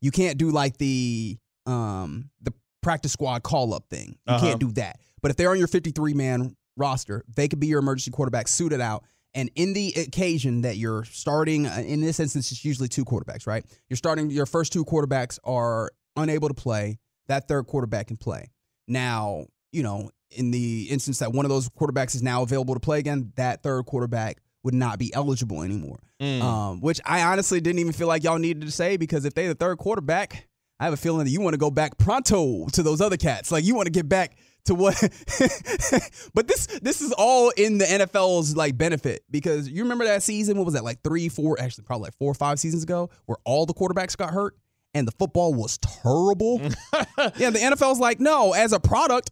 You can't do like the um the practice squad call up thing. You Uh-huh. can't do that. But if they're on your 53 man roster, they could be your emergency quarterback suited out. And in the occasion that you're starting, uh, in this instance, it's usually two quarterbacks, right? You're starting, your first two quarterbacks are unable to play. That third quarterback can play. Now, you know, in the instance that one of those quarterbacks is now available to play again, that third quarterback would not be eligible anymore. Mm. Um, which I honestly didn't even feel like y'all needed to say because if they're the third quarterback, I have a feeling that you want to go back pronto to those other cats. Like you want to get back to what *laughs* but this this is all in the NFL's like benefit because you remember that season, what was that, like three, four, actually probably like four or five seasons ago, where all the quarterbacks got hurt and the football was terrible. *laughs* yeah, the NFL's like, no, as a product,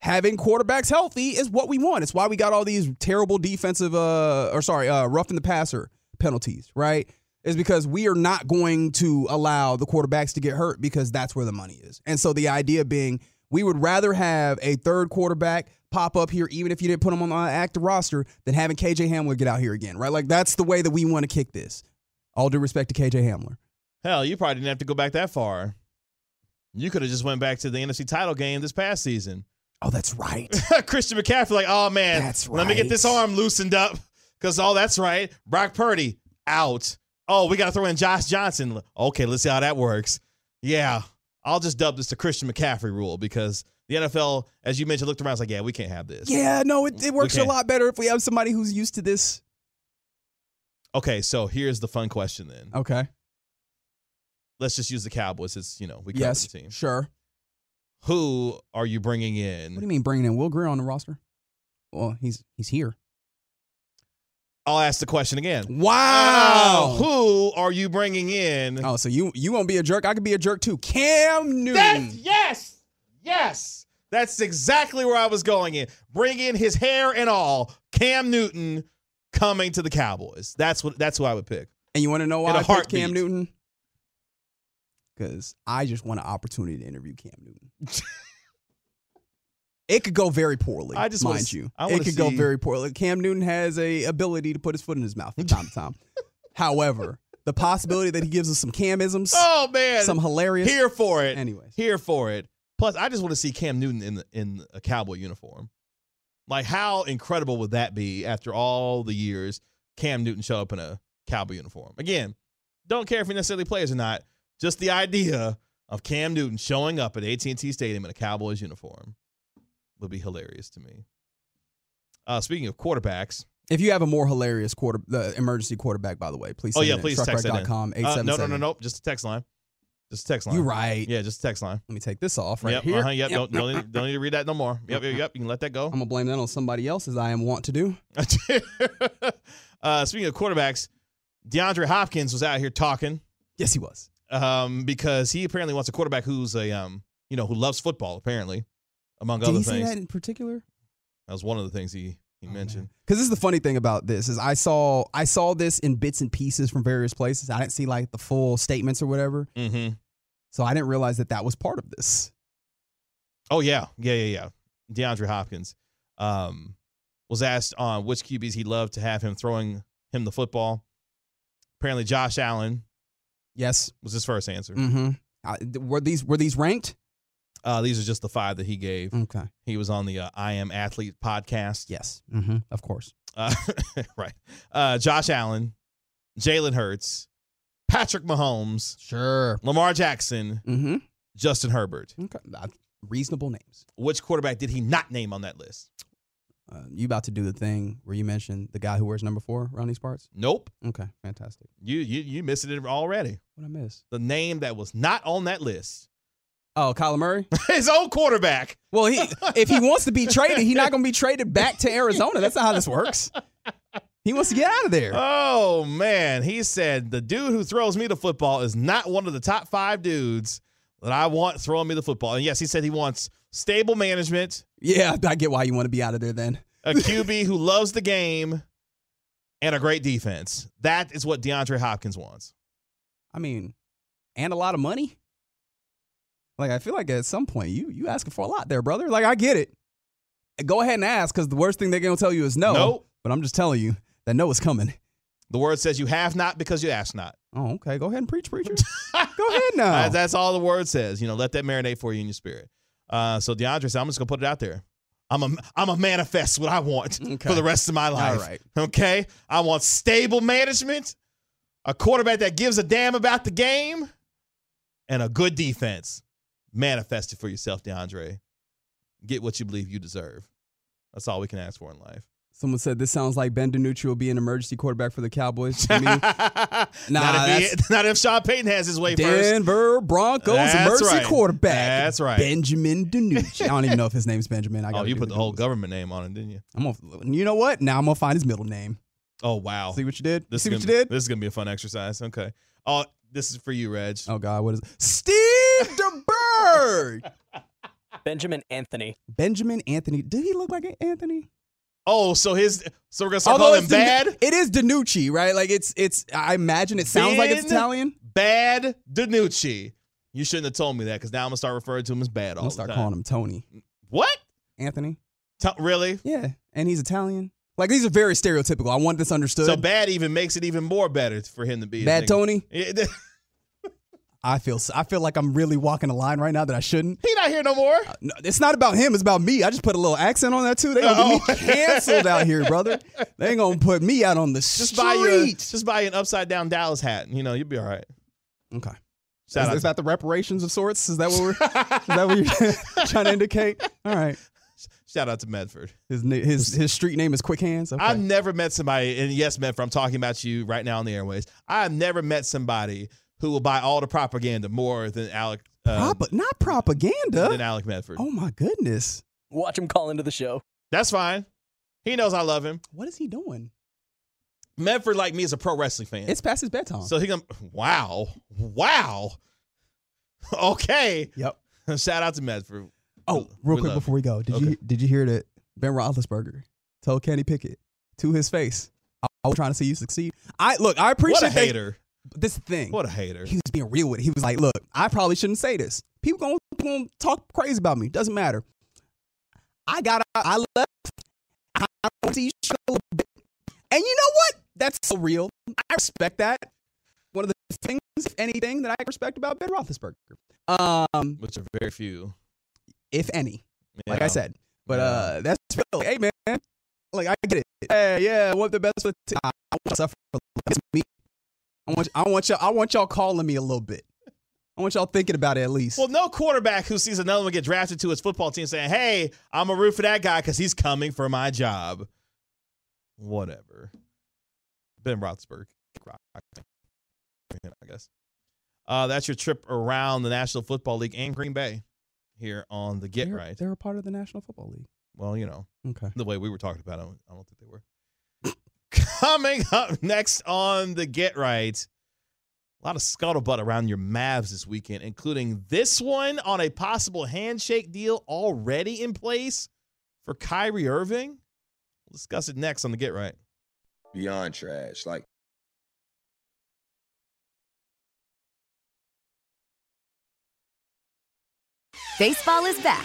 having quarterbacks healthy is what we want. It's why we got all these terrible defensive uh or sorry, uh rough in the passer penalties, right? Is because we are not going to allow the quarterbacks to get hurt because that's where the money is. And so the idea being we would rather have a third quarterback pop up here, even if you didn't put him on the active roster, than having KJ Hamler get out here again, right? Like that's the way that we want to kick this. All due respect to KJ Hamler. Hell, you probably didn't have to go back that far. You could have just went back to the NFC title game this past season. Oh, that's right. *laughs* Christian McCaffrey, like, oh man, That's right. let me get this arm loosened up. Because, oh, that's right. Brock Purdy out. Oh, we got to throw in Josh Johnson. Okay, let's see how that works. Yeah, I'll just dub this the Christian McCaffrey rule because the NFL, as you mentioned, looked around and was like, yeah, we can't have this. yeah, no, it, it works a lot better if we have somebody who's used to this. Okay, so here's the fun question then. Okay. Let's just use the Cowboys. It's, you know, we cover Yes. the team. Sure. Who are you bringing in? What do you mean bringing in Will Grier on the roster? Well, he's he's here. I'll ask the question again. Wow. Who are you bringing in? Oh, so you you won't be a jerk? I could be a jerk too. Cam Newton. That's yes, yes. That's exactly where I was going in. Bring in his hair and all. Cam Newton coming to the Cowboys. That's what. That's who I would pick. and you want to know why I picked Cam. Newton? Because I just want an opportunity to interview Cam Newton. *laughs* it could go very poorly. I just mind s- you, it could go very poorly. Cam Newton has a ability to put his foot in his mouth from time to time. *laughs* However, the possibility that he gives us some camisms, Oh man, some hilarious. here for it. Anyways. here for it. Plus, I just want to see Cam Newton in the, in a cowboy uniform. Like, how incredible would that be after all the years Cam Newton show up in a cowboy uniform? Again, don't care if he necessarily plays or not. Just the idea of Cam Newton showing up at AT&T Stadium in a Cowboys uniform would be hilarious to me. Uh, speaking of quarterbacks, If you have a more hilarious quarter, the emergency quarterback, by the way, please. oh Send yeah, please text it in. Uh, no, no, no, 877. no, just a text line. Just a text line. You right. Yeah, just a text line. Let me take this off right yep, here. uh-huh, yep, Yep, don't, don't, need, don't need to read that no more. Yep, yep, yep. You can let that go. I'm gonna blame that on somebody else, as I am wont to do. *laughs* uh, speaking of quarterbacks, DeAndre Hopkins was out here talking Yes, he was. um, because he apparently wants a quarterback who's a um, you know who loves football. Apparently, among Did other he say that in particular? that was one of the things he he mentioned. Because this is the funny thing about this is I saw I saw this in bits and pieces from various places. I didn't see like the full statements or whatever, Mm-hmm. so I didn't realize that that was part of this. Oh yeah, yeah, yeah, yeah. DeAndre Hopkins um, was asked on which QBs he'd love to have him throwing him the football. Apparently, Josh Allen Yes. was his first answer. Mm-hmm. Uh, were these were these ranked? Uh, these are just the five that he gave. Okay. He was on the uh, I Am Athlete podcast. Yes. Mm-hmm. Of course. Uh, *laughs* right. Uh, Josh Allen, Jalen Hurts, Patrick Mahomes, Sure. Lamar Jackson, Mm-hmm. Justin Herbert. Okay. Uh, reasonable names. Which quarterback did he not name on that list? Uh, you about to do the thing where you mentioned the guy who wears number four around these parts? Nope. Okay. Fantastic. You you you missed it already. What I miss? The name that was not on that list. Oh, Kyler Murray. *laughs* His own quarterback. Well, he if he wants to be *laughs* traded, he's not going to be traded back to Arizona. That's not how this works. He wants to get out of there. Oh man, he said the dude who throws me the football is not one of the top five dudes that I want throwing me the football. And yes, he said he wants stable management, Yeah, I get why you want to be out of there then. a QB who loves the game, and a great defense. That is what DeAndre Hopkins wants. I mean, and a lot of money. Like I feel like at some point you you asking for a lot there, brother. Like I get it. Go ahead and ask because the worst thing they're gonna tell you is no. Nope. But I'm just telling you that no is coming. The word says you have not because you ask not. Oh, okay. Go ahead and preach, preacher. *laughs* Go ahead now. That's all the word says. You know, let that marinate for you in your spirit. Uh, so DeAndre said, I'm just gonna put it out there. I'm a I'm a manifest what I want Okay. for the rest of my life. right. Okay. I want stable management, a quarterback that gives a damn about the game, and a good defense. Manifest it for yourself, DeAndre. Get what you believe you deserve. That's all we can ask for in life. Someone said this sounds like Ben DiNucci will be an emergency quarterback for the Cowboys. I mean, *laughs* not, if he, *laughs* not if Sean Payton has his way first. Denver Broncos That's emergency right. quarterback. That's right. Benjamin DiNucci. I don't even know if his name's Benjamin. I Oh, you put the whole government name on it, didn't you? I'm gonna, you know what? Now I'm gonna find his middle name. Oh wow. See what you did? This See is what you gonna- did? This is gonna be a fun exercise. Okay. Oh, this is for you, Reg. Oh God, what is it? Steve DeBerg. *laughs* Benjamin Anthony. Benjamin Anthony. Did he look like Anthony? Oh, so his so we're gonna start Although calling him it's Dinu- bad, it is Danucci, right? Like it's it's. I imagine it sounds like it's Italian. bad Danucci. You shouldn't have told me that because now I'm gonna start referring to him as bad all I'm gonna the start time. calling him Tony What? Anthony. T- really? Yeah, and he's Italian. Like these are very stereotypical. I want this understood. So bad even makes it even more better for him to be Bad nigga. Tony. *laughs* I feel I feel like I'm really walking a line right now that I shouldn't. he not here no more. Uh, no, it's not about him. It's about me. I just put a little accent on that too. They gonna Oh. get me canceled out here, brother. They ain't gonna put me out on the Just street. buy you a, just buy an upside down Dallas hat. You know you'll be all right. okay. Shout is, out is that the reparations of sorts? Is that what we're? is that what you're *laughs* *laughs* trying to indicate? All right. Shout out to Medford. His his his street name is Quick Hands. Okay. I've never met somebody, and yes, Medford, I'm talking about you right now on the airways. I've never met somebody who will buy all the propaganda more than Alec, uh, Propa- not propaganda. than Alec Medford. Oh my goodness. Watch him call into the show. That's fine. He knows I love him. What is he doing? Medford, like me, is a pro wrestling fan. It's past his bedtime. so he gonna wow, wow. *laughs* Okay. yep. *laughs* Shout out to Medford. Oh, We real quick love before we go, did Okay. you did you hear that Ben Roethlisberger told Kenny Pickett to his face, "I I was trying to see you succeed." I look, I appreciate What a that- hater. This thing. What a hater. he was being real with it. He was like, "Look, I probably shouldn't say this. People gonna, gonna talk crazy about me. Doesn't matter. I got out. I left. I want to you a little bit. And you know what? That's so real. I respect that. one of the things, if anything, that I respect about Ben Roethlisberger. Um, Which are very few. if any, like I said. But Yeah. uh, that's real. Hey man, like I get it. Hey, yeah, what the best for? T- I I want to suffer. It's me. I want. I want y'all. I want y'all calling me a little bit. I want y'all thinking about it at least. Well, no quarterback who sees another one get drafted to his football team saying, "Hey, I'm a root for that guy because he's coming for my job." Whatever. Ben Roethlisberger, I guess. Uh, that's your trip around the National Football League and Green Bay here on the Get they're, Right. They're a part of the National Football League. Well, you know Okay. the way we were talking about it, I don't, I don't think they were. Coming up next on the Get Right, a lot of scuttlebutt around your Mavs this weekend, including this one on a possible handshake deal already in place for Kyrie Irving. We'll discuss it next on the Get Right. Beyond trash. Like Baseball is back,